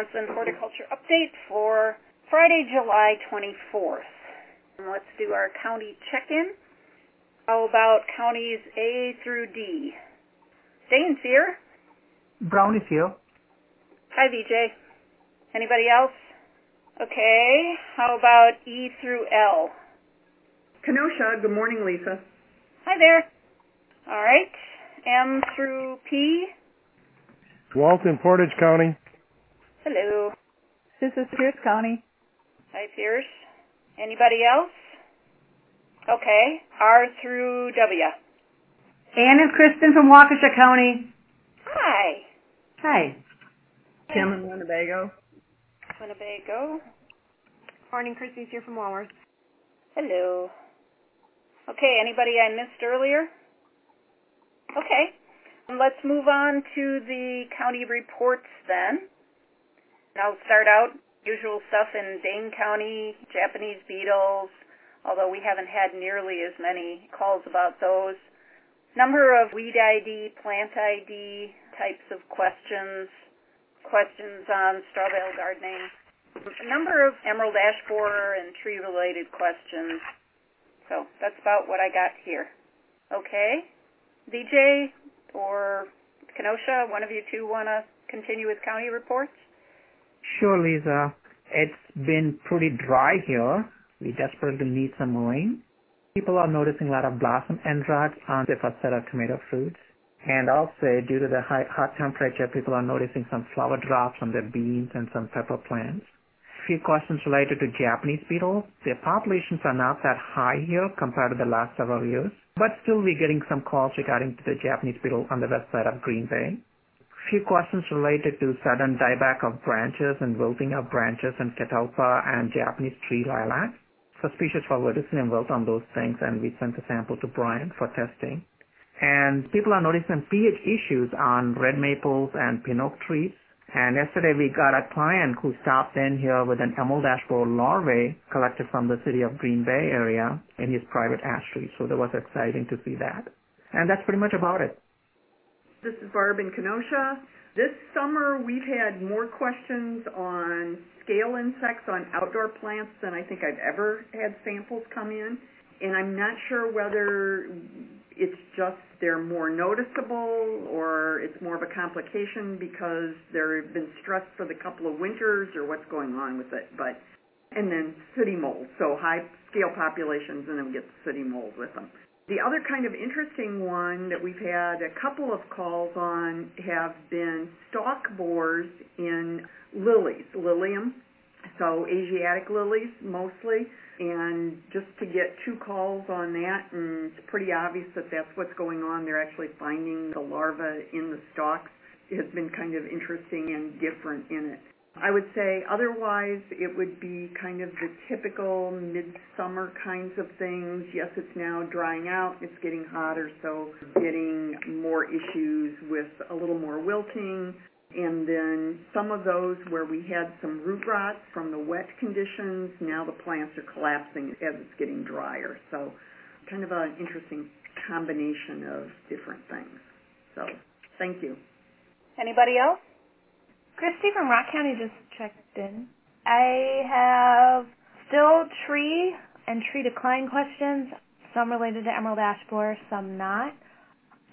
everybody to Wisconsin Horticulture Update for Friday, July 24th. Let's do our county check-in. How about counties A through D? Dane's here. Brown is here. Hi, VJ. Anybody else? Okay. How about E through L? Kenosha, good morning, Lisa. Hi there. All right. M through P? Walton, Portage County. Hello. This is Pierce County. Hi, Pierce. Anybody else? Okay. R through W. Ann and Kristen from Waukesha County. Hi. Hi. Kim in Winnebago. Winnebago. Morning, Christy's here from Walworth. Hello. Okay, anybody I missed earlier? Okay. Let's move on to the county reports then. I'll start out usual stuff in Dane County, Japanese beetles, although we haven't had nearly as many calls about those. Number of weed ID, plant ID types of questions, questions on straw bale gardening, a number of emerald ash borer and tree related questions. So that's about what I got here. Okay. VJ or Kenosha, one of you two want to continue with county reports? Sure, Lisa. It's been pretty dry here. We desperately need some rain. People are noticing a lot of blossom end rots on the facet of tomato fruits. And also, due to the high, hot temperature, people are noticing some flower drops on their beans and some pepper plants. A Few questions related to Japanese beetles. Their populations are not that high here compared to the last several years, but still we're getting some calls regarding to the Japanese beetle on the west side of Green Bay. Few questions related to sudden dieback of branches and wilting of branches in catalpa and Japanese tree lilac. Suspicious for verticillium wilt on those things, and we sent the sample to Brian for testing. And people are noticing pH issues on red maples and pin oak trees. And yesterday we got a client who stopped in here with an emerald ash borer larvae collected from the city of Green Bay area in his private ash tree. So that was exciting to see that. And that's pretty much about it. This is Barb in Kenosha. This summer we've had more questions on scale insects on outdoor plants than I think I've ever had samples come in. And I'm not sure whether it's just they're more noticeable or it's more of a complication because they've been stressed for the couple of winters or what's going on with it. But and then sooty mold, so high scale populations and then we get sooty mold with them. The other kind of interesting one that we've had a couple of calls on have been stalk borers in lilies, lilium, so Asiatic lilies mostly, and just to get two calls on that, and it's pretty obvious that that's what's going on. They're actually finding the larva in the stalks. It has been kind of interesting and different in it. I would say otherwise it would be kind of the typical midsummer kinds of things. Yes, it's now drying out, it's getting hotter, so getting more issues with a little more wilting. And then some of those where we had some root rot from the wet conditions, now the plants are collapsing as it's getting drier. So kind of an interesting combination of different things. So thank you. Anybody else? Christy from Rock County just checked in. I have still tree and tree decline questions, some related to emerald ash borer, some not.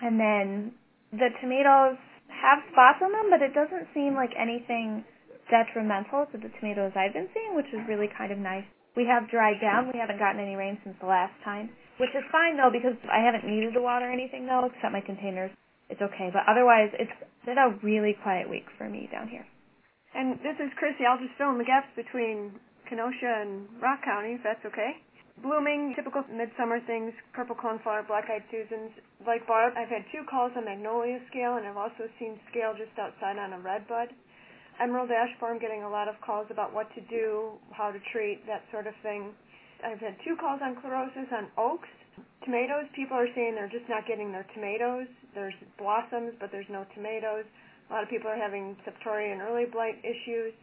And then the tomatoes have spots on them, but it doesn't seem like anything detrimental to the tomatoes I've been seeing, which is really kind of nice. We have dried down. We haven't gotten any rain since the last time, which is fine though because I haven't needed to water anything though, except my containers. It's okay, but otherwise it's been a really quiet week for me down here. And this is Chrissy. I'll just fill in the gaps between Kenosha and Rock County, if that's okay. Blooming, typical midsummer things, purple coneflower, black-eyed Susans. Like Barb, I've had two calls on magnolia scale, and I've also seen scale just outside on a red bud. Emerald ash borer, getting a lot of calls about what to do, how to treat, that sort of thing. I've had two calls on chlorosis on oaks. Tomatoes, people are saying they're just not getting their tomatoes. There's blossoms, but there's no tomatoes. A lot of people are having septoria and early blight issues.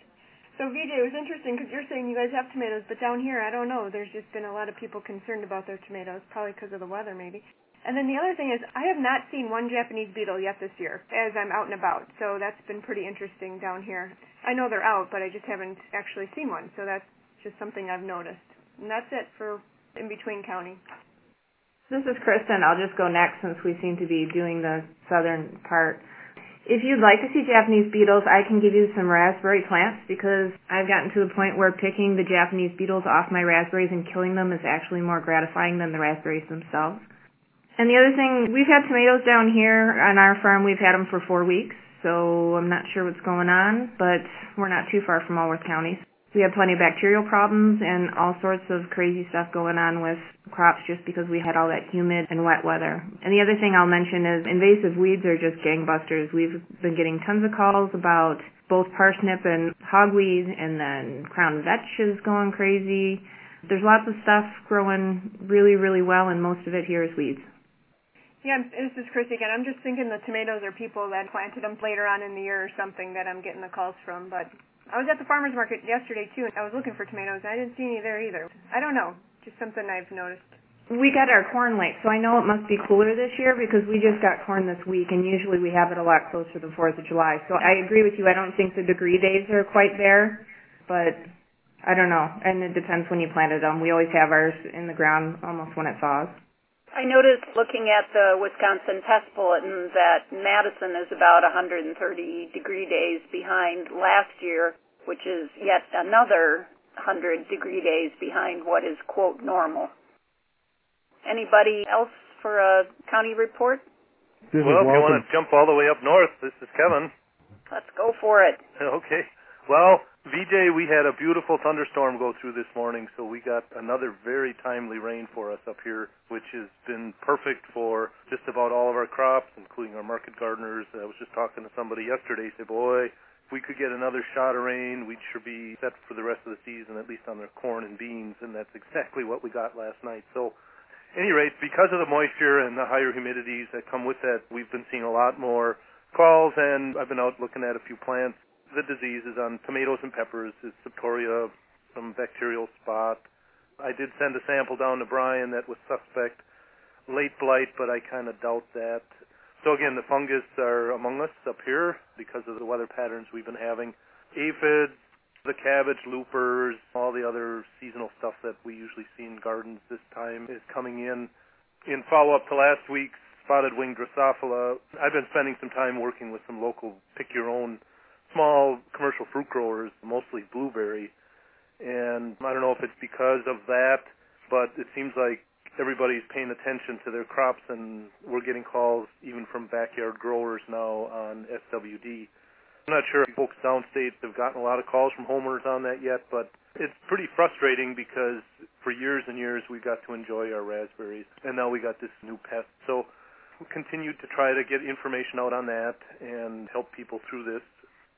So VJ, it was interesting because you're saying you guys have tomatoes, but down here, I don't know. There's just been a lot of people concerned about their tomatoes, probably because of the weather, maybe. And then the other thing is, I have not seen one Japanese beetle yet this year as I'm out and about. So that's been pretty interesting down here. I know they're out, but I just haven't actually seen one. So that's just something I've noticed. And that's it for in between county. This is Kristen. I'll just go next since we seem to be doing the southern part. If you'd like to see Japanese beetles, I can give you some raspberry plants because I've gotten to the point where picking the Japanese beetles off my raspberries and killing them is actually more gratifying than the raspberries themselves. And the other thing, we've had tomatoes down here on our farm. We've had them for four weeks, so I'm not sure what's going on, but we're not too far from Walworth counties. We have plenty of bacterial problems and all sorts of crazy stuff going on with crops just because we had all that humid and wet weather. And the other thing I'll mention is invasive weeds are just gangbusters. We've been getting tons of calls about both parsnip and hogweed and then crown vetch is going crazy. There's lots of stuff growing really, really well and most of it here is weeds. Yeah, this is Chrissy again. I'm just thinking the tomatoes are people that planted them later on in the year or something that I'm getting the calls from, but I was at the farmer's market yesterday too, and I was looking for tomatoes. And I didn't see any there either. I don't know, just something I've noticed. We got our corn late, so I know it must be cooler this year because we just got corn this week, and usually we have it a lot closer to the 4th of July. So I agree with you. I don't think the degree days are quite there, but I don't know. And it depends when you planted them. We always have ours in the ground almost when it thaws. I noticed looking at the Wisconsin Pest Bulletin that Madison is about 130 degree days behind last year, which is yet another 100 degree days behind what is, quote, normal. Anybody else for a county report? This well, if you want to jump all the way up north, this is Kevin. Let's go for it. Okay. Well, VJ, we had a beautiful thunderstorm go through this morning, so we got another very timely rain for us up here, which has been perfect for just about all of our crops, including our market gardeners. I was just talking to somebody yesterday, said, boy, if we could get another shot of rain, we'd sure be set for the rest of the season, at least on their corn and beans, and that's exactly what we got last night. So, any rate, because of the moisture and the higher humidities that come with that, we've been seeing a lot more calls, and I've been out looking at a few plants the diseases on tomatoes and peppers is septoria, some bacterial spot. I did send a sample down to Brian that was suspect late blight, but I kind of doubt that. So again, the fungus are among us up here because of the weather patterns we've been having. Aphids, the cabbage, loopers, all the other seasonal stuff that we usually see in gardens this time is coming in. In follow-up to last week's spotted wing Drosophila, I've been spending some time working with some local pick-your-own small commercial fruit growers, mostly blueberry. And I don't know if it's because of that, but it seems like everybody's paying attention to their crops, and we're getting calls even from backyard growers now on SWD. I'm not sure if folks downstate have gotten a lot of calls from homeowners on that yet, but it's pretty frustrating because for years and years we got to enjoy our raspberries, and now we got this new pest. So we'll continue to try to get information out on that and help people through this.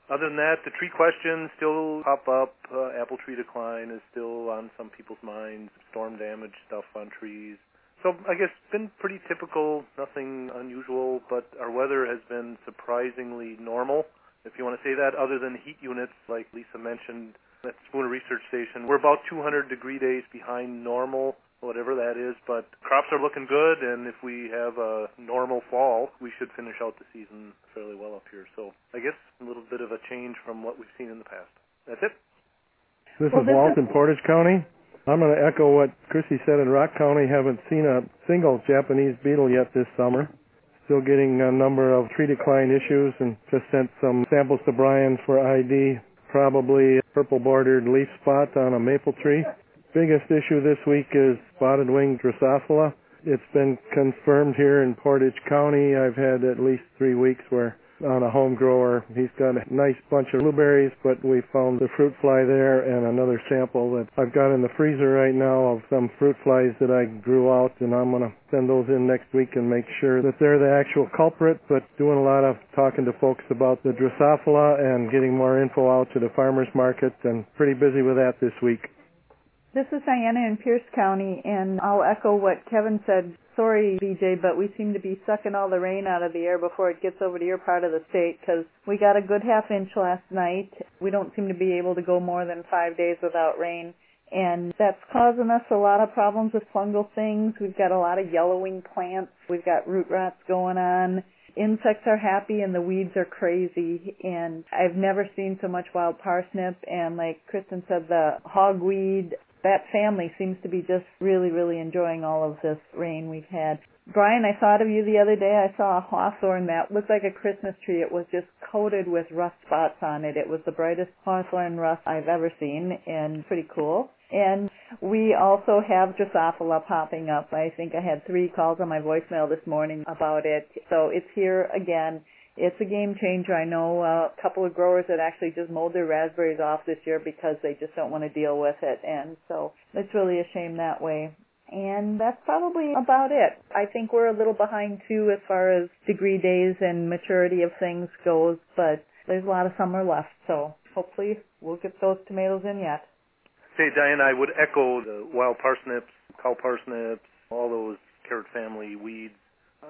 Other than that, the tree questions still pop up. Uh, apple tree decline is still on some people's minds. Storm damage stuff on trees. So I guess it's been pretty typical, nothing unusual, but our weather has been surprisingly normal, if you want to say that, other than heat units, like Lisa mentioned at Spooner Research Station. We're about 200 degree days behind normal, whatever that is, but crops are looking good, and if we have a normal fall, we should finish out the season fairly well up here. So I guess a little bit of a change from what we've seen in the past. That's it. This Well, is this Walton, Portage County. I'm going to echo what Chrissy said in Rock County. Haven't seen a single Japanese beetle yet this summer. Still getting a number of tree decline issues and just sent some samples to Brian for ID. Probably purple bordered leaf spot on a maple tree. Biggest issue this week is spotted wing Drosophila. It's been confirmed here in Portage County. I've had at least three weeks where on a home grower, he's got a nice bunch of blueberries, but we found the fruit fly there and another sample that I've got in the freezer right now of some fruit flies that I grew out, and I'm going to send those in next week and make sure that they're the actual culprit, but doing a lot of talking to folks about the Drosophila and getting more info out to the farmers market and pretty busy with that this week. This is Diana in Pierce County, and I'll echo what Kevin said. Sorry, VJ, but we seem to be sucking all the rain out of the air before it gets over to your part of the state because we got a good half inch last night. We don't seem to be able to go more than five days without rain. And that's causing us a lot of problems with fungal things. We've got a lot of yellowing plants. We've got root rots going on insects are happy and the weeds are crazy and I've never seen so much wild parsnip and like Kristen said the hogweed that family seems to be just really really enjoying all of this rain we've had. Brian, I thought of you the other day. I saw a hawthorn that looked like a Christmas tree. It was just coated with rust spots on it. It was the brightest hawthorn rust I've ever seen and pretty cool. And we also have Drosophila popping up. I think I had three calls on my voicemail this morning about it. So it's here again. It's a game changer. I know a couple of growers that actually just mowed their raspberries off this year because they just don't want to deal with it. And so it's really a shame that way. And that's probably about it. I think we're a little behind too as far as degree days and maturity of things goes, but there's a lot of summer left. So hopefully we'll get those tomatoes in yet. Hey, Diane, I would echo the wild parsnips, cow parsnips, all those carrot family weeds.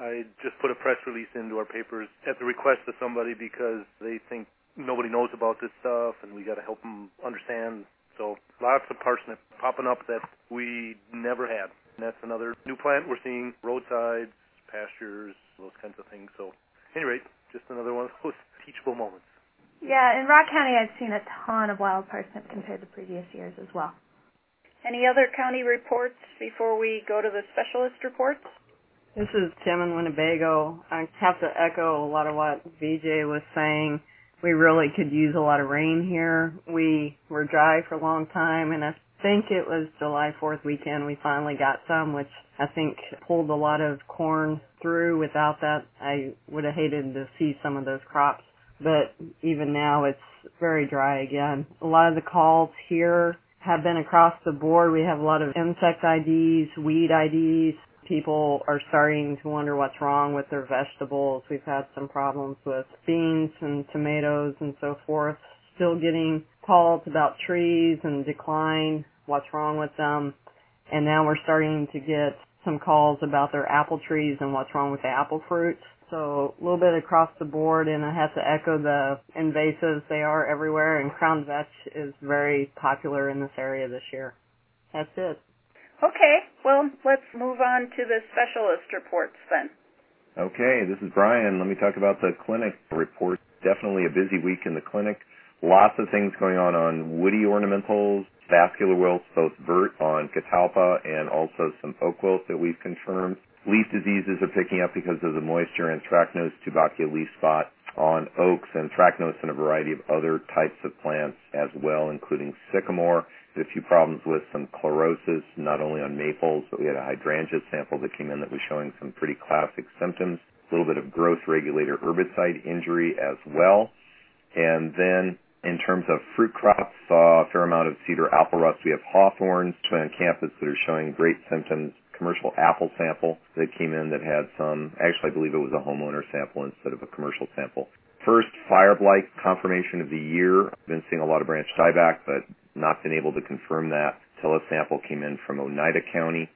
I just put a press release into our papers at the request of somebody because they think nobody knows about this stuff and we got to help them understand. So lots of parsnip popping up that we never had. And that's another new plant we're seeing, roadsides, pastures, those kinds of things. So, at any rate, just another one of those teachable moments. Yeah, in Rock County, I've seen a ton of wild parsnip compared to previous years as well. Any other county reports before we go to the specialist reports? This is Tim in Winnebago. I have to echo a lot of what VJ was saying. We really could use a lot of rain here. We were dry for a long time, and I think it was July 4th weekend we finally got some, which I think pulled a lot of corn through. Without that, I would have hated to see some of those crops but even now it's very dry again. A lot of the calls here have been across the board. We have a lot of insect IDs, weed IDs. People are starting to wonder what's wrong with their vegetables. We've had some problems with beans and tomatoes and so forth. Still getting calls about trees and decline, what's wrong with them. And now we're starting to get some calls about their apple trees and what's wrong with the apple fruits. So a little bit across the board, and I have to echo the invasives. They are everywhere, and crown vetch is very popular in this area this year. That's it. Okay, well, let's move on to the specialist reports then. Okay, this is Brian. Let me talk about the clinic report. Definitely a busy week in the clinic. Lots of things going on on woody ornamentals, vascular wilts, both vert on catalpa and also some oak wilt that we've confirmed. Leaf diseases are picking up because of the moisture and anthracnose Tubakia leaf spot on oaks and anthracnose and a variety of other types of plants as well, including sycamore. A few problems with some chlorosis, not only on maples, but we had a hydrangea sample that came in that was showing some pretty classic symptoms. A little bit of growth regulator herbicide injury as well. And then in terms of fruit crops, saw a fair amount of cedar apple rust. We have hawthorns on campus that are showing great symptoms commercial apple sample that came in that had some, actually I believe it was a homeowner sample instead of a commercial sample. First fire blight confirmation of the year. I've been seeing a lot of branch dieback, but not been able to confirm that until a sample came in from Oneida County.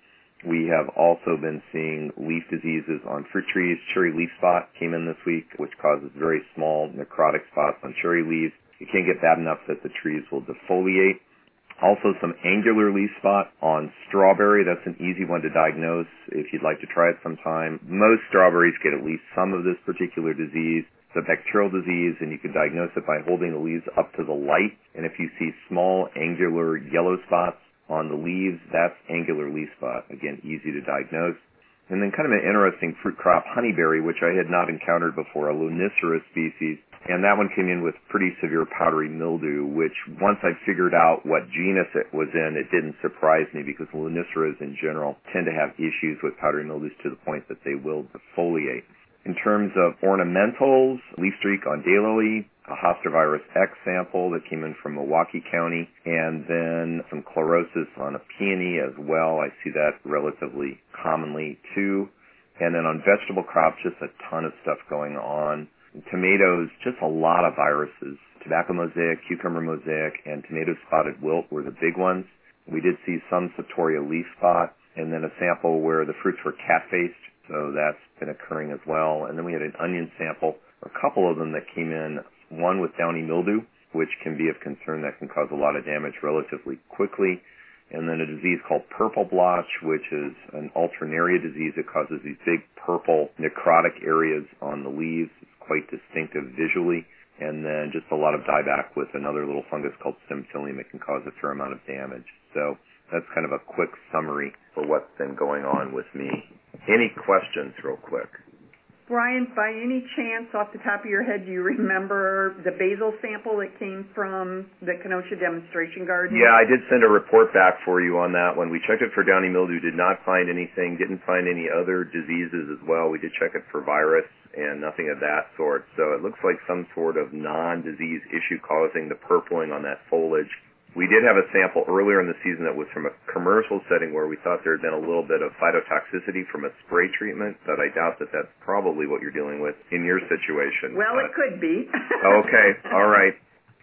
We have also been seeing leaf diseases on fruit trees. Cherry leaf spot came in this week, which causes very small necrotic spots on cherry leaves. It can't get bad enough that the trees will defoliate. Also some angular leaf spot on strawberry. That's an easy one to diagnose if you'd like to try it sometime. Most strawberries get at least some of this particular disease. It's a bacterial disease and you can diagnose it by holding the leaves up to the light. And if you see small angular yellow spots on the leaves, that's angular leaf spot. Again, easy to diagnose. And then kind of an interesting fruit crop, honeyberry, which I had not encountered before, a Lonicera species. And that one came in with pretty severe powdery mildew, which once I figured out what genus it was in, it didn't surprise me because Loniceras in general tend to have issues with powdery mildews to the point that they will defoliate. In terms of ornamentals, leaf streak on daylily, a Hosta virus X sample that came in from Milwaukee County, and then some chlorosis on a peony as well. I see that relatively commonly too. And then on vegetable crops, just a ton of stuff going on. Tomatoes, just a lot of viruses. Tobacco mosaic, cucumber mosaic, and tomato spotted wilt were the big ones. We did see some septoria leaf spot, and then a sample where the fruits were cat-faced, so that's been occurring as well. And then we had an onion sample, a couple of them that came in, one with downy mildew, which can be of concern that can cause a lot of damage relatively quickly. And then a disease called purple blotch, which is an alternaria disease that causes these big purple necrotic areas on the leaves. It's quite distinctive visually. And then just a lot of dieback with another little fungus called Stemphylium that can cause a fair amount of damage. So that's kind of a quick summary for what's been going on with me. Any questions real quick? Brian, by any chance, off the top of your head, do you remember the basil sample that came from the Kenosha demonstration garden? Yeah, I did send a report back for you on that one. We checked it for downy mildew, did not find anything, didn't find any other diseases as well. We did check it for virus and nothing of that sort. So it looks like some sort of non-disease issue causing the purpling on that foliage. We did have a sample earlier in the season that was from a commercial setting where we thought there had been a little bit of phytotoxicity from a spray treatment, but I doubt that that's probably what you're dealing with in your situation. Well, but, it could be. okay, all right.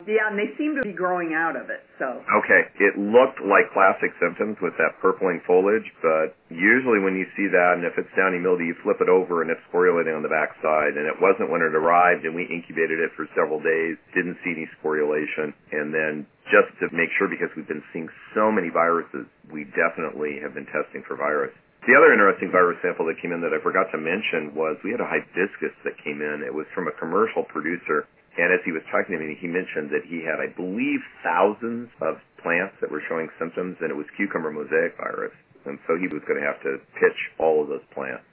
Yeah, and they seem to be growing out of it, so. Okay, it looked like classic symptoms with that purpling foliage, but usually when you see that, and if it's downy mildew, you flip it over and it's sporulating on the backside, and it wasn't when it arrived, and we incubated it for several days, didn't see any sporulation, and then just to make sure, because we've been seeing so many viruses, we definitely have been testing for virus. The other interesting virus sample that came in that I forgot to mention was we had a hibiscus that came in. It was from a commercial producer and as he was talking to me, he mentioned that he had, I believe, thousands of plants that were showing symptoms, and it was cucumber mosaic virus. And so he was going to have to pitch all of those plants.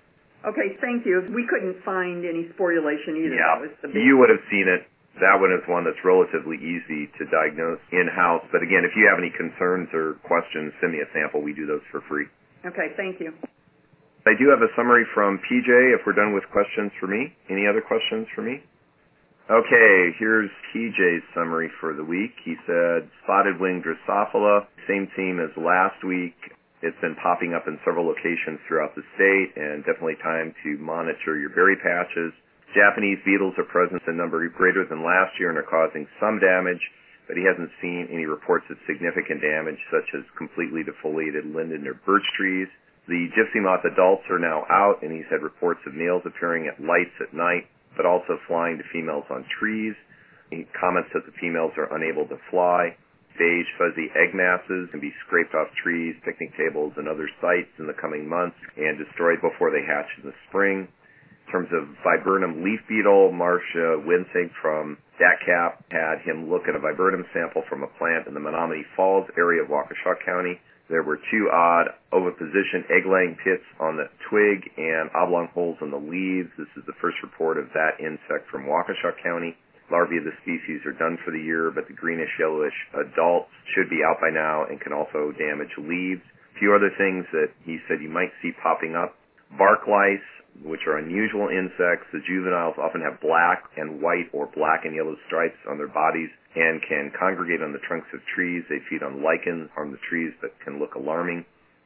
Okay, thank you. We couldn't find any sporulation either. Yeah, you would have seen it. That one is one that's relatively easy to diagnose in-house. But again, if you have any concerns or questions, send me a sample. We do those for free. Okay, thank you. I do have a summary from PJ if we're done with questions for me. Any other questions for me? Okay, here's PJ's summary for the week. He said spotted wing Drosophila, same team as last week. It's been popping up in several locations throughout the state and definitely time to monitor your berry patches. Japanese beetles are present in number greater than last year and are causing some damage, but he hasn't seen any reports of significant damage such as completely defoliated linden or birch trees. The gypsy moth adults are now out and he's had reports of males appearing at lights at night but also flying to females on trees. He comments that the females are unable to fly. Beige fuzzy egg masses can be scraped off trees, picnic tables, and other sites in the coming months and destroyed before they hatch in the spring. In terms of viburnum leaf beetle, Marcia Winsing from DATCP had him look at a viburnum sample from a plant in the Menomonee Falls area of Waukesha County. There were two odd oviposition egg-laying pits on the twig and oblong holes in the leaves. This is the first report of that insect from Waukesha County. Larvae of the species are done for the year, but the greenish-yellowish adults should be out by now and can also damage leaves. A few other things that he said you might see popping up. Bark lice, which are unusual insects. The juveniles often have black and white or black and yellow stripes on their bodies and can congregate on the trunks of trees. They feed on lichens, harm the trees, but can look alarming.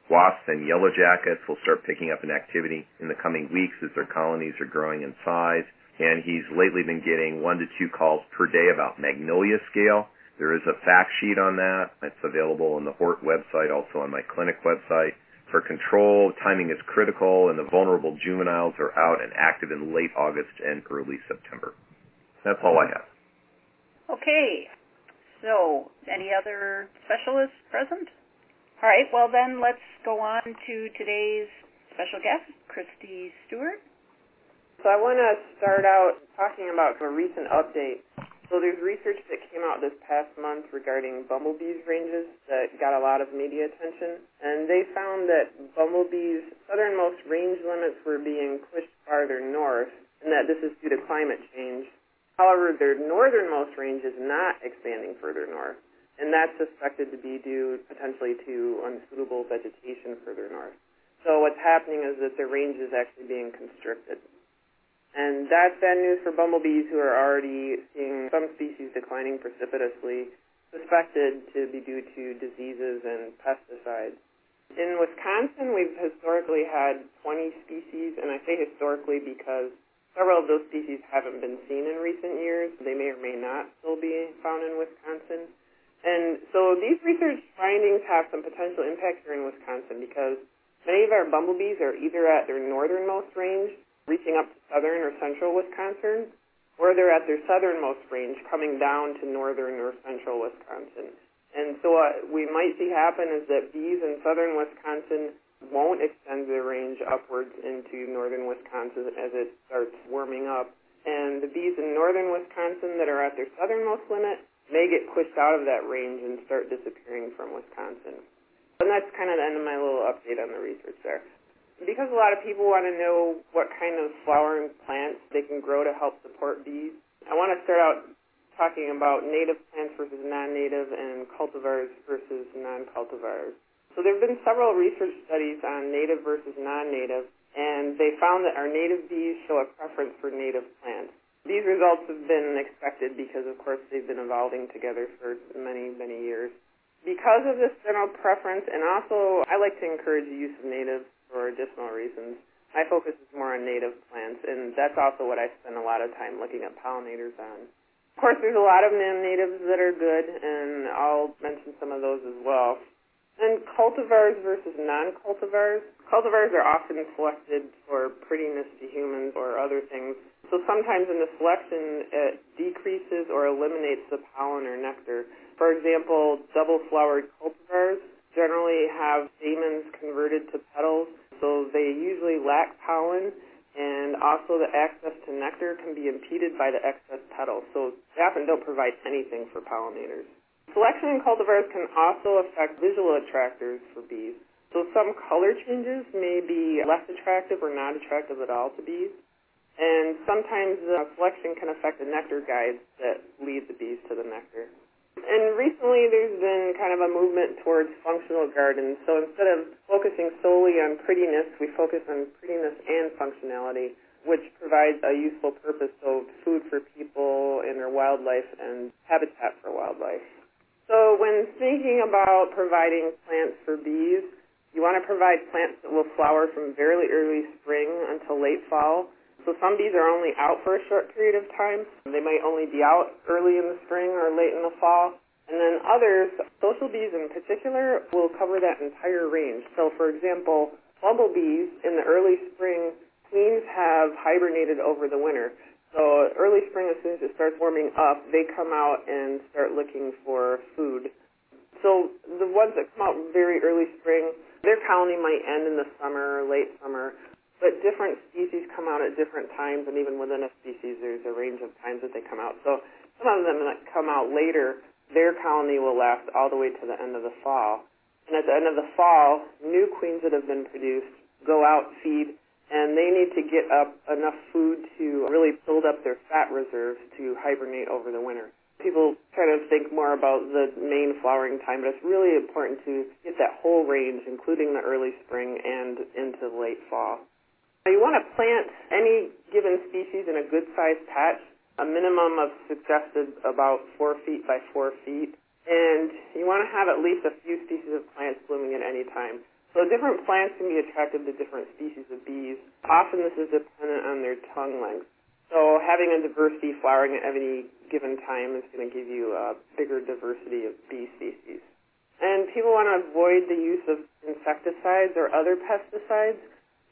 Wasps and yellow jackets will start picking up in activity in the coming weeks as their colonies are growing in size. And he's lately been getting one to two calls per day about magnolia scale. There is a fact sheet on that. It's available on the Hort website, also on my clinic website. For control, timing is critical, and the vulnerable juveniles are out and active in late August and early September. That's all I have. Okay. So, any other specialists present? All right. Well, then let's go on to today's special guest, Christy Stewart. So I want to start out talking about a recent update so there's research that came out this past month regarding bumblebees ranges that got a lot of media attention, and they found that bumblebees' southernmost range limits were being pushed farther north, and that this is due to climate change. However, their northernmost range is not expanding further north, and that's suspected to be due potentially to unsuitable vegetation further north. So what's happening is that the range is actually being constricted. And that's bad news for bumblebees who are already seeing some species declining precipitously, suspected to be due to diseases and pesticides. In Wisconsin, we've historically had 20 species, and I say historically because several of those species haven't been seen in recent years. They may or may not still be found in Wisconsin. And so these research findings have some potential impact here in Wisconsin because many of our bumblebees are either at their northernmost range, reaching up to southern or central Wisconsin, or they're at their southernmost range, coming down to northern or central Wisconsin. And so what we might see happen is that bees in southern Wisconsin won't extend their range upwards into northern Wisconsin as it starts warming up. And the bees in northern Wisconsin that are at their southernmost limit may get pushed out of that range and start disappearing from Wisconsin. And that's kind of the end of my little update on the research there. Because a lot of people want to know what kind of flowering plants they can grow to help support bees, I want to start out talking about native plants versus non-native and cultivars versus non-cultivars. So there have been several research studies on native versus non-native, and they found that our native bees show a preference for native plants. These results have been expected because, of course, they've been evolving together for many, many years. Because of this general preference, and also I like to encourage the use of natives for additional reasons, my focus is more on native plants, and that's also what I spend a lot of time looking at pollinators on. Of course, there's a lot of non-natives that are good, and I'll mention some of those as well. And cultivars versus non-cultivars. Cultivars are often selected for prettiness to humans or other things. So sometimes in the selection, it decreases or eliminates the pollen or nectar. For example, double-flowered cultivars generally have stamens converted to petals, so they usually lack pollen, and also the access to nectar can be impeded by the excess petals. So they often don't provide anything for pollinators. Selection in cultivars can also affect visual attractors for bees. So some color changes may be less attractive or not attractive at all to bees. And sometimes the selection can affect the nectar guides that lead the bees to the nectar. And recently there's been kind of a movement towards functional gardens. So instead of focusing solely on prettiness, we focus on prettiness and functionality, which provides a useful purpose of food for people and their wildlife and habitat for wildlife. So when thinking about providing plants for bees, you want to provide plants that will flower from very early spring until late fall. So some bees are only out for a short period of time. They might only be out early in the spring or late in the fall. And then others, social bees in particular, will cover that entire range. So for example, bumblebees in the early spring, queens have hibernated over the winter. So early spring, as soon as it starts warming up, they come out and start looking for food. So the ones that come out very early spring, their colony might end in the summer late summer. But different species come out at different times, and even within a species, there's a range of times that they come out. So some of them that come out later, their colony will last all the way to the end of the fall. And at the end of the fall, new queens that have been produced go out, feed, and they need to get up enough food to really build up their fat reserves to hibernate over the winter. People try to think more about the main flowering time, but it's really important to get that whole range, including the early spring and into late fall. You want to plant any given species in a good sized patch, a minimum of suggested about four feet by four feet. And you want to have at least a few species of plants blooming at any time. So different plants can be attractive to different species of bees. Often this is dependent on their tongue length. So having a diversity flowering at any given time is going to give you a bigger diversity of bee species. And people want to avoid the use of insecticides or other pesticides.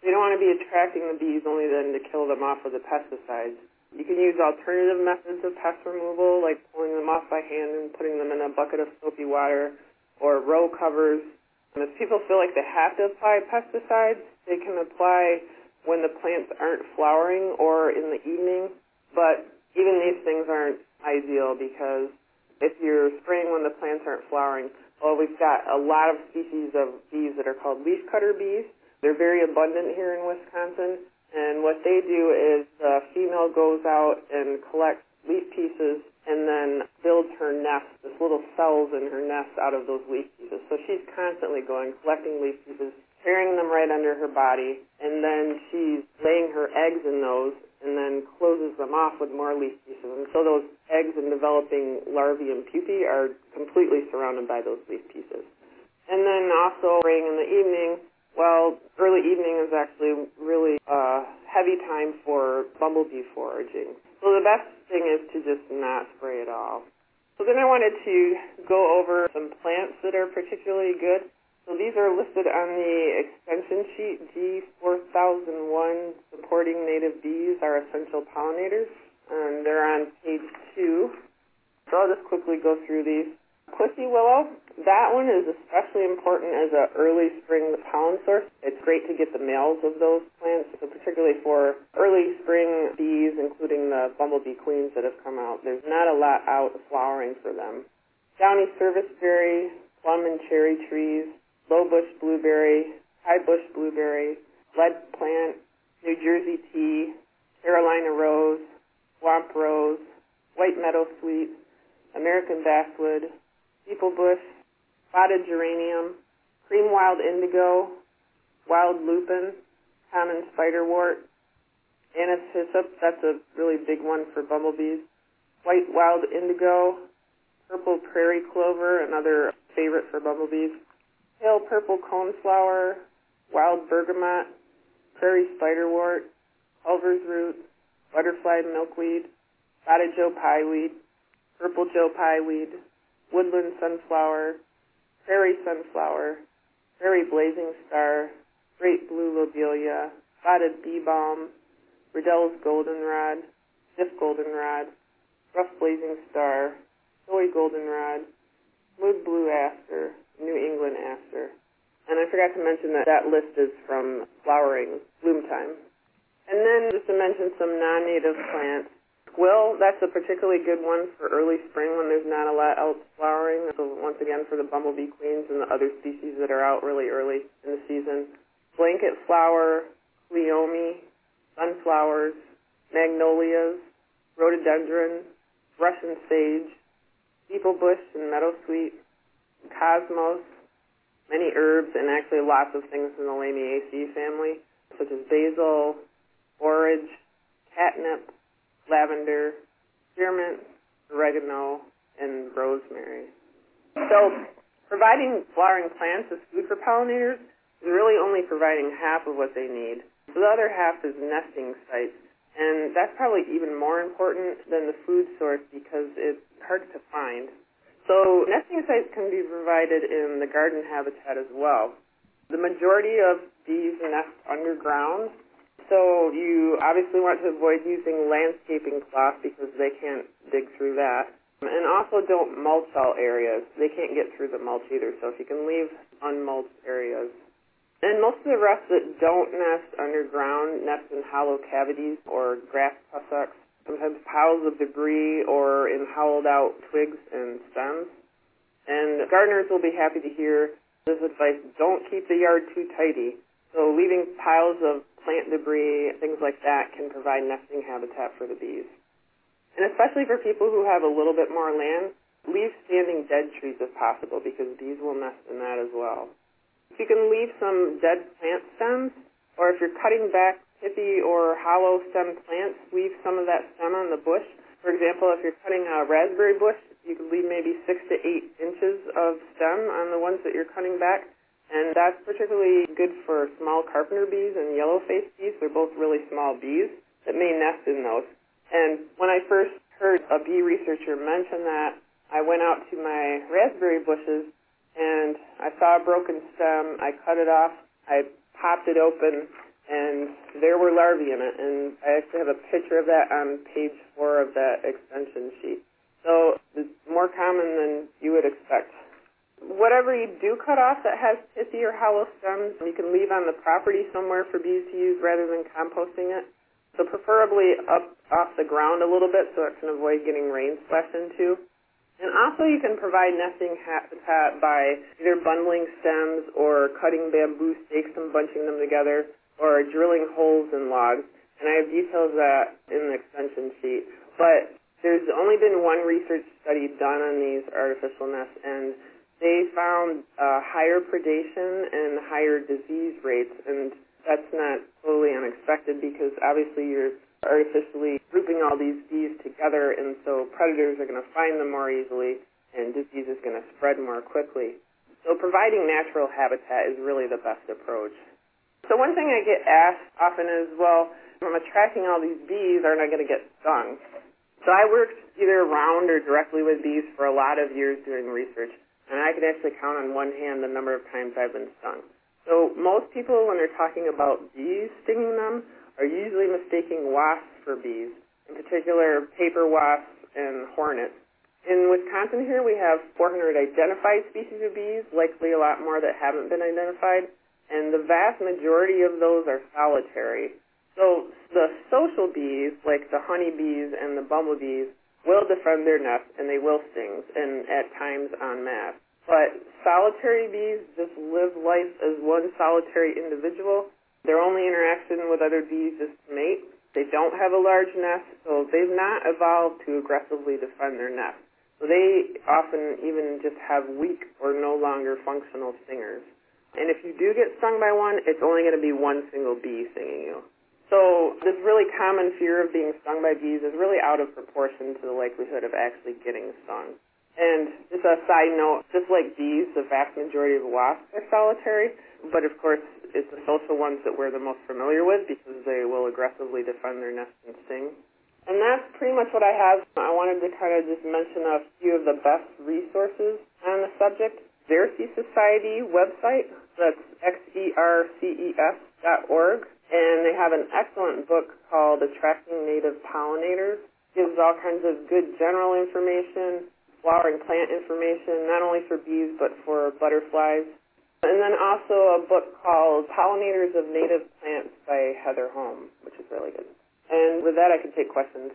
You don't want to be attracting the bees only then to kill them off with the pesticides. You can use alternative methods of pest removal, like pulling them off by hand and putting them in a bucket of soapy water, or row covers. And if people feel like they have to apply pesticides, they can apply when the plants aren't flowering or in the evening. But even these things aren't ideal because if you're spraying when the plants aren't flowering, well, we've got a lot of species of bees that are called leafcutter bees they're very abundant here in Wisconsin, and what they do is the female goes out and collects leaf pieces and then builds her nest, this little cells in her nest out of those leaf pieces. So she's constantly going, collecting leaf pieces, carrying them right under her body, and then she's laying her eggs in those and then closes them off with more leaf pieces. And so those eggs and developing larvae and pupae are completely surrounded by those leaf pieces. And then also, spraying in the evening, well, early evening is actually really a heavy time for bumblebee foraging. So the best thing is to just not spray at all. So then I wanted to go over some plants that are particularly good. So these are listed on the extension sheet G4001 supporting native bees are essential pollinators and they're on page two. So I'll just quickly go through these. Pussy willow, that one is especially important as an early spring pollen source. It's great to get the males of those plants, so particularly for early spring bees, including the bumblebee queens that have come out. There's not a lot out flowering for them. Downy serviceberry, plum and cherry trees, low bush blueberry, high bush blueberry, lead plant, New Jersey tea, Carolina rose, swamp rose, white meadow sweet, American basswood, steeple bush, spotted geranium, cream wild indigo, wild lupin, common spiderwort, anise hyssop, that's a really big one for bumblebees, white wild indigo, purple prairie clover, another favorite for bumblebees, pale purple coneflower, wild bergamot, prairie spiderwort, culver's root, butterfly milkweed, spotted joe pye weed, purple joe pye weed, woodland sunflower, prairie sunflower, prairie blazing star, great blue lobelia, spotted bee balm, Riddell's goldenrod, stiff goldenrod, rough blazing star, showy goldenrod, smooth blue aster, New England aster. And I forgot to mention that that list is from flowering bloom time. And then just to mention some non-native plants, Squill, that's a particularly good one for early spring when there's not a lot else flowering. So once again for the bumblebee queens and the other species that are out really early in the season. Blanket flower, cleome, sunflowers, magnolias, rhododendron, Russian sage, steeple bush and meadowsweet, cosmos, many herbs, and actually lots of things in the Lamiaceae family, such as basil, borage, catnip, lavender, spearmint, oregano, and rosemary. So providing flowering plants as food for pollinators is really only providing half of what they need. The other half is nesting sites. And that's probably even more important than the food source because it's hard to find. So nesting sites can be provided in the garden habitat as well. The majority of bees nest underground, so you obviously want to avoid using landscaping cloth because they can't dig through that. And also don't mulch all areas. They can't get through the mulch either, so if you can leave unmulched areas. And most of the rest that don't nest underground nest in hollow cavities or grass tussocks, sometimes piles of debris or in hollowed out twigs and stems. And gardeners will be happy to hear this advice, don't keep the yard too tidy. So leaving piles of plant debris, things like that can provide nesting habitat for the bees. And especially for people who have a little bit more land, leave standing dead trees if possible because bees will nest in that as well. If you can leave some dead plant stems, or if you're cutting back pithy or hollow stem plants, leave some of that stem on the bush. For example, if you're cutting a raspberry bush, you could leave maybe six to eight inches of stem on the ones that you're cutting back. And that's particularly good for small carpenter bees and yellow-faced bees. They're both really small bees that may nest in those. And when I first heard a bee researcher mention that, I went out to my raspberry bushes and I saw a broken stem. I cut it off. I popped it open, and there were larvae in it. And I actually have a picture of that on page four of that extension sheet. So it's more common than you would expect. Whatever you do cut off that has pithy or hollow stems, you can leave on the property somewhere for bees to use rather than composting it. So preferably up off the ground a little bit so it can avoid getting rain splashed into. And also you can provide nesting habitat by either bundling stems or cutting bamboo stakes and bunching them together or drilling holes in logs. And I have details of that in the extension sheet. But there's only been one research study done on these artificial nests and they found uh, higher predation and higher disease rates and that's not totally unexpected because obviously you're artificially grouping all these bees together, and so predators are going to find them more easily, and disease is going to spread more quickly. So providing natural habitat is really the best approach. So one thing I get asked often is, well, if I'm attracting all these bees, aren't I going to get stung? So I worked either around or directly with bees for a lot of years doing research, and I could actually count on one hand the number of times I've been stung. So most people, when they're talking about bees stinging them, are usually mistaking wasps for bees, in particular paper wasps and hornets. In Wisconsin here, we have 400 identified species of bees, likely a lot more that haven't been identified, and the vast majority of those are solitary. So the social bees, like the honeybees and the bumblebees, will defend their nest and they will sting, and at times en masse. But solitary bees just live life as one solitary individual. Their only interaction with other bees is to mate. They don't have a large nest, so they've not evolved to aggressively defend their nest. So they often even just have weak or no longer functional stingers. And if you do get stung by one, it's only going to be one single bee stinging you. So this really common fear of being stung by bees is really out of proportion to the likelihood of actually getting stung. And just a side note, just like bees, the vast majority of wasps are solitary, but of course it's the social ones that we're the most familiar with because they will aggressively defend their nest and sting. And that's pretty much what I have. I wanted to kind of just mention a few of the best resources on the subject. Xerces Society website, that's X-E-R-C-E-S dot org, and they have an excellent book called Attracting Native Pollinators. Gives all kinds of good general information, flower and plant information, not only for bees but for butterflies. And then also a book called Pollinators of Native Plants by Heather Holm, which is really good. And with that, I can take questions.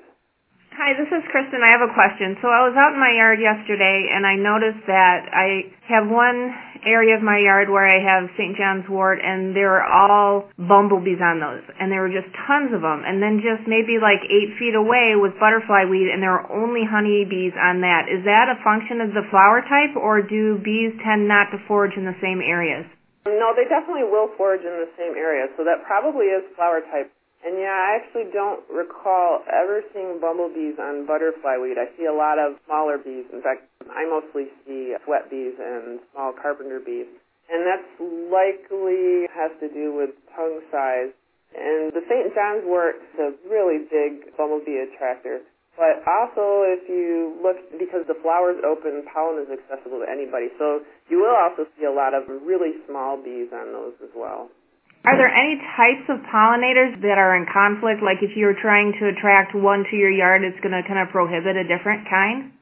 Hi, this is Kristen. I have a question. So I was out in my yard yesterday and I noticed that I have one area of my yard where I have St. John's wort and there are all bumblebees on those and there were just tons of them and then just maybe like eight feet away was butterfly weed and there are only honeybees on that. Is that a function of the flower type or do bees tend not to forage in the same areas? No, they definitely will forage in the same area, so that probably is flower type. And yeah, I actually don't recall ever seeing bumblebees on butterfly weed. I see a lot of smaller bees. In fact, I mostly see sweat bees and small carpenter bees. And that's likely has to do with tongue size. And the St. John's wort is a really big bumblebee attractor. But also, if you look, because the flowers open, pollen is accessible to anybody. So you will also see a lot of really small bees on those as well. Are there any types of pollinators that are in conflict? Like if you're trying to attract one to your yard, it's going to kind of prohibit a different kind?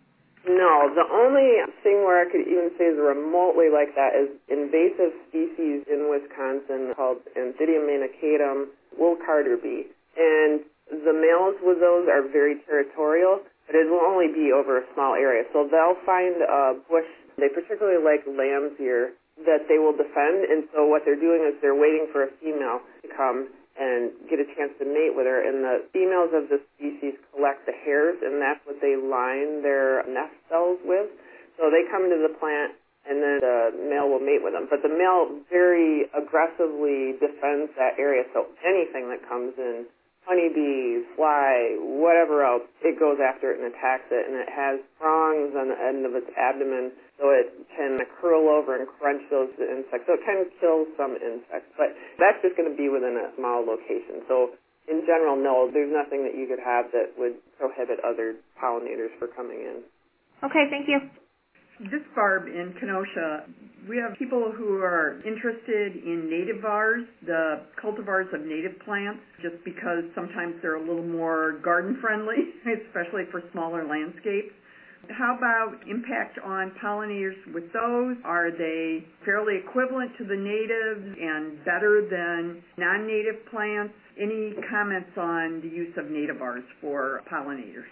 No, the only thing where I could even say is remotely like that is invasive species in Wisconsin called Anthidium manicatum wool carder bee. And the males with those are very territorial, but it will only be over a small area. So they'll find a bush, they particularly like lamb's ear, that they will defend. And so what they're doing is they're waiting for a female to come and get a chance to mate with her. And the females of the species collect the hairs, and that's what they line their nest cells with. So they come into the plant, and then the male will mate with them. But the male very aggressively defends that area. So anything that comes in honeybee, fly, whatever else, it goes after it and attacks it, and it has prongs on the end of its abdomen, so it can curl over and crunch those insects. So it can kill some insects, but that's just going to be within a small location. So in general, no, there's nothing that you could have that would prohibit other pollinators for coming in. Okay, thank you. This Barb in Kenosha, we have people who are interested in nativars, the cultivars of native plants, just because sometimes they're a little more garden friendly, especially for smaller landscapes. How about impact on pollinators with those? Are they fairly equivalent to the natives and better than non-native plants? Any comments on the use of nativars for pollinators?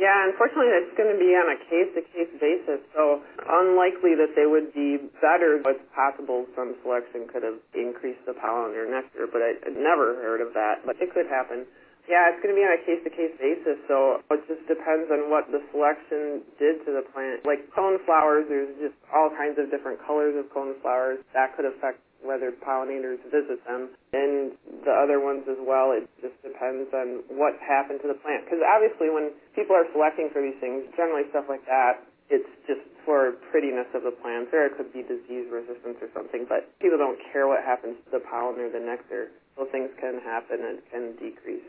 Yeah, unfortunately, it's going to be on a case-to-case basis. So unlikely that they would be better. It's possible some selection could have increased the pollinator nectar, but I, I'd never heard of that. But it could happen. Yeah, it's going to be on a case-to-case basis. So it just depends on what the selection did to the plant. Like cone flowers, there's just all kinds of different colors of cone flowers that could affect whether pollinators visit them, and the other ones as well. It just depends on what happened to the plant. Because obviously, when people are selecting for these things, generally stuff like that, it's just for prettiness of the plants, or it could be disease resistance or something. But people don't care what happens to the pollen or the nectar, so things can happen and can decrease.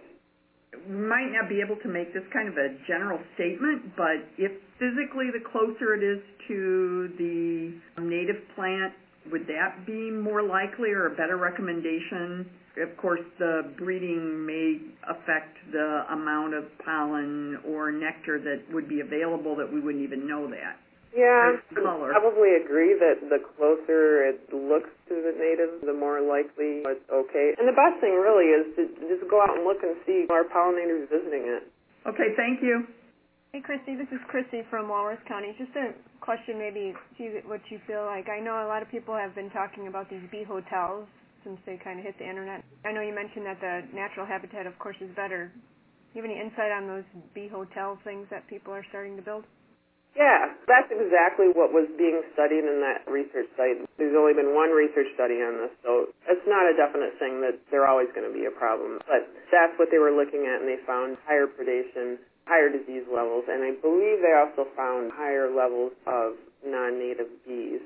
We might not be able to make this kind of a general statement, but if physically the closer it is to the native plant, would that be more likely or a better recommendation? Of course, the breeding may affect the amount of pollen or nectar that would be available that we wouldn't even know that. Yeah, color. I probably agree that the closer it looks to the native, the more likely it's okay. And the best thing really is to just go out and look and see our pollinators visiting it. Okay, thank you. Hey, Christy, this is Christy from Walworth County. Just a question, maybe, see what you feel like. I know a lot of people have been talking about these bee hotels since they kind of hit the internet. I know you mentioned that the natural habitat, of course, is better. Do you have any insight on those bee hotel things that people are starting to build? Yeah, that's exactly what was being studied in that research study. There's only been one research study on this, so it's not a definite thing that they're always going to be a problem. But that's what they were looking at, and they found higher predation, higher disease levels, and I believe they also found higher levels of non-native bees.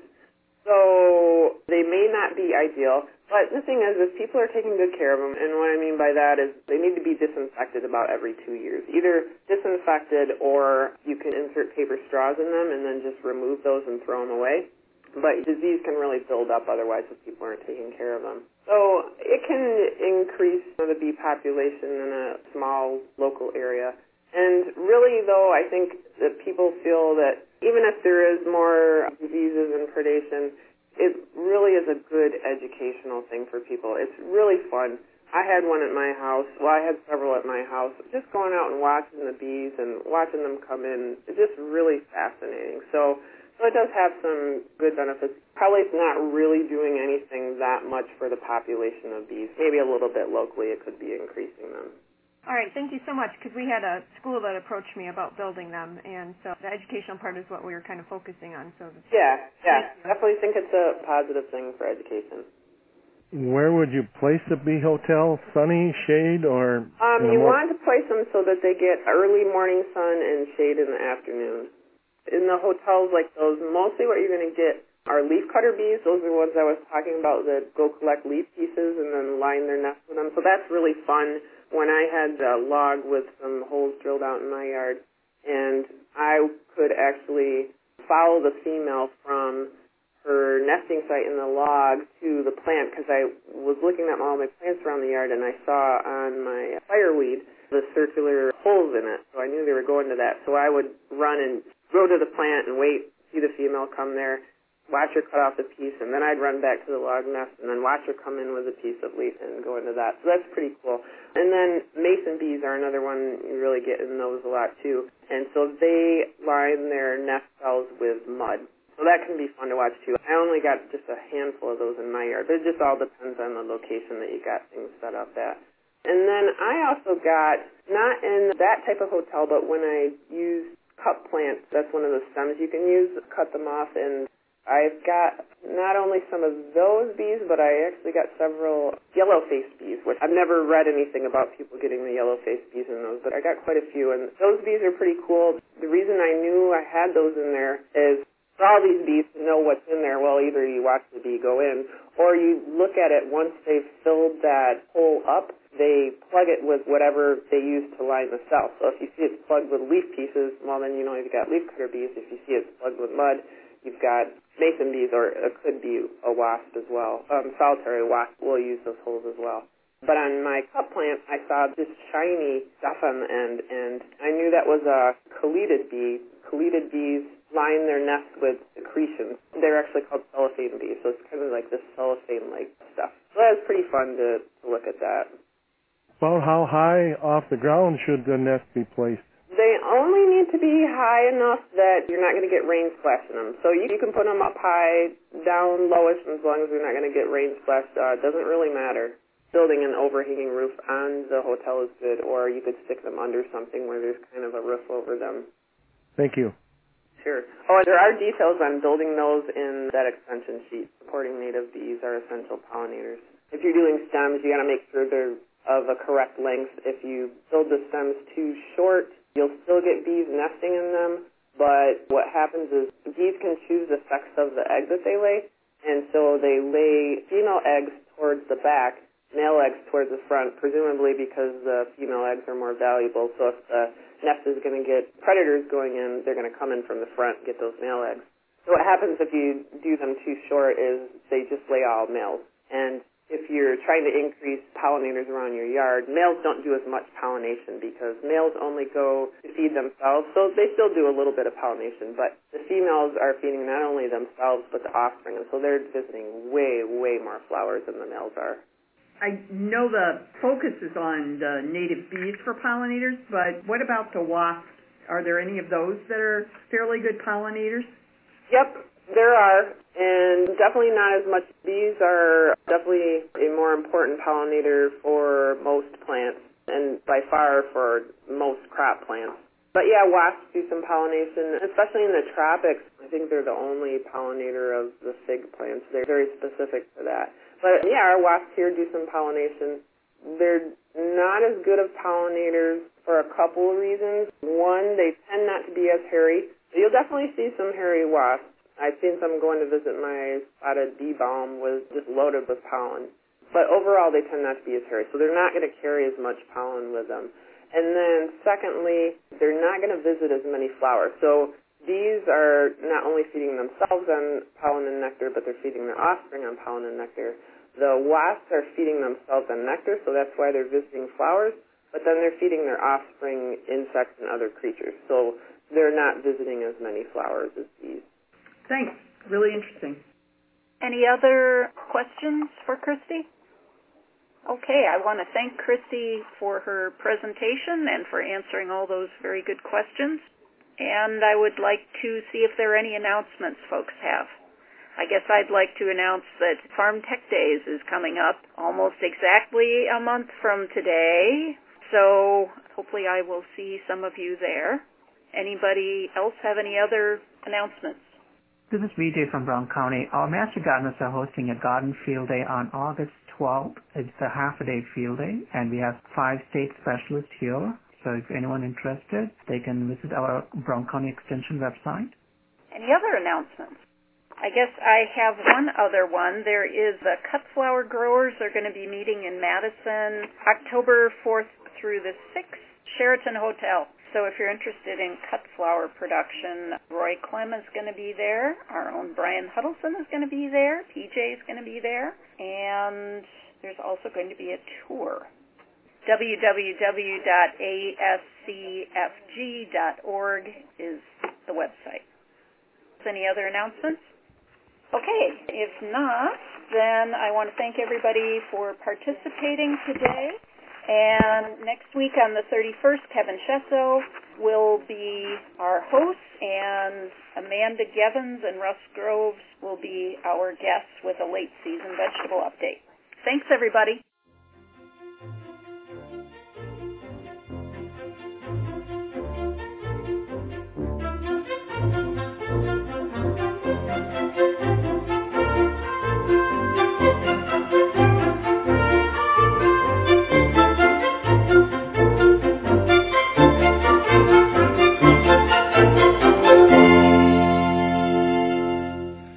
So they may not be ideal, but the thing is, is people are taking good care of them, and what I mean by that is they need to be disinfected about every two years. Either disinfected or you can insert paper straws in them and then just remove those and throw them away. But disease can really build up otherwise if people aren't taking care of them. So it can increase the bee population in a small local area. And really, though, I think that people feel that even if there is more diseases and predation, it really is a good educational thing for people. It's really fun. I had one at my house. Well, I had several at my house. Just going out and watching the bees and watching them come in, it's just really fascinating. So, so it does have some good benefits. Probably it's not really doing anything that much for the population of bees. Maybe a little bit locally, it could be increasing them. All right, thank you so much because we had a school that approached me about building them, and so the educational part is what we were kind of focusing on. So yeah, yeah, definitely think it's a positive thing for education. Where would you place a bee hotel? Sunny, shade, or? Um, you want to place them so that they get early morning sun and shade in the afternoon. In the hotels like those, mostly what you're going to get are leaf cutter bees. Those are the ones I was talking about that go collect leaf pieces and then line their nest with them. So that's really fun when I had a log with some holes drilled out in my yard, and I could actually follow the female from her nesting site in the log to the plant because I was looking at all my plants around the yard and I saw on my fireweed the circular holes in it, so I knew they were going to that. So I would run and go to the plant and wait, see the female come there, watch her cut off a piece, and then I'd run back to the log nest and then watch her come in with a piece of leaf and go into that. So that's pretty cool. And then mason bees are another one you really get in those a lot too. And so they line their nest cells with mud. So that can be fun to watch too. I only got just a handful of those in my yard, but it just all depends on the location that you got things set up at. And then I also got, not in that type of hotel, but when I use cup plants, that's one of the stems you can use, cut them off and I've got not only some of those bees, but I actually got several yellow-faced bees, which I've never read anything about people getting the yellow-faced bees in those, but I got quite a few, and those bees are pretty cool. The reason I knew I had those in there is for all these bees to know what's in there, well, either you watch the bee go in, or you look at it once they've filled that hole up, they plug it with whatever they use to line the cell. So if you see it's plugged with leaf pieces, well, then you know you've got leaf cutter bees. If you see it's plugged with mud, you've got mason bees, or it could be a wasp as well. Um, solitary wasp will use those holes as well. But on my cup plant, I saw this shiny stuff on the end, and I knew that was a colletid bee. Colletid bees line their nests with secretions. They're actually called cellophane bees, so it's kind of like this cellophane-like stuff. So that was pretty fun to, to look at that. About how high off the ground should the nest be placed? They only need to be high enough that you're not going to get rain splashing them. So you, you can put them up high, down lowish, as long as you're not going to get rain splashed. Uh, it doesn't really matter. Building an overhanging roof on the hotel is good, or you could stick them under something where there's kind of a roof over them. Thank you. Sure. Oh, there are details on building those in that extension sheet. Supporting native bees are essential pollinators. If you're doing stems, you got to make sure they're of a correct length. If you build the stems too short, You'll still get bees nesting in them, but what happens is bees can choose the sex of the egg that they lay, and so they lay female eggs towards the back male eggs towards the front, presumably because the female eggs are more valuable. So if the nest is going to get predators going in, they're going to come in from the front and get those male eggs. So what happens if you do them too short is they just lay all males. And if you're trying to increase pollinators around your yard, males don't do as much pollination because males only go to feed themselves. So they still do a little bit of pollination, but the females are feeding not only themselves but the offspring, and so they're visiting way, way more flowers than the males are. I know the focus is on the native bees for pollinators, but what about the wasps? Are there any of those that are fairly good pollinators? Yep, there are, and definitely not as much. Bees are definitely a more important pollinator for most plants, and by far for most crop plants. But yeah, wasps do some pollination, especially in the tropics. I think they're the only pollinator of the fig plants. They're very specific for that. But yeah, our wasps here do some pollination. They're not as good of pollinators for a couple of reasons. One, they tend not to be as hairy. You'll definitely see some hairy wasps I've seen some going to visit my spotted bee balm was just loaded with pollen. But overall, they tend not to be as hairy, so they're not going to carry as much pollen with them. And then, secondly, they're not going to visit as many flowers. So bees are not only feeding themselves on pollen and nectar, but they're feeding their offspring on pollen and nectar. The wasps are feeding themselves on nectar, so that's why they're visiting flowers. But then they're feeding their offspring insects and other creatures, so they're not visiting as many flowers as bees. Thanks. Really interesting. Any other questions for Christy? Okay, I want to thank Christy for her presentation and for answering all those very good questions. And I would like to see if there are any announcements folks have. I guess I'd like to announce that Farm Tech Days is coming up almost exactly a month from today. So hopefully I will see some of you there. Anybody else have any other announcements? This is Vijay from Brown County. Our Master Gardeners are hosting a garden field day on August 12th. It's a half a day field day and we have five state specialists here. So if anyone interested, they can visit our Brown County Extension website. Any other announcements? I guess I have one other one. There is the cut flower growers are going to be meeting in Madison October 4th through the 6th, Sheraton Hotel. So if you're interested in cut flower production, Roy Clem is going to be there. Our own Brian Hudelson is going to be there. PJ is going to be there. And there's also going to be a tour. www.ascfg.org is the website. Any other announcements? Okay, if not, then I want to thank everybody for participating today. And next week on the 31st, Kevin Schoessow will be our host, and Amanda Gevens and Russ Groves will be our guests with a late season vegetable update. Thanks, everybody.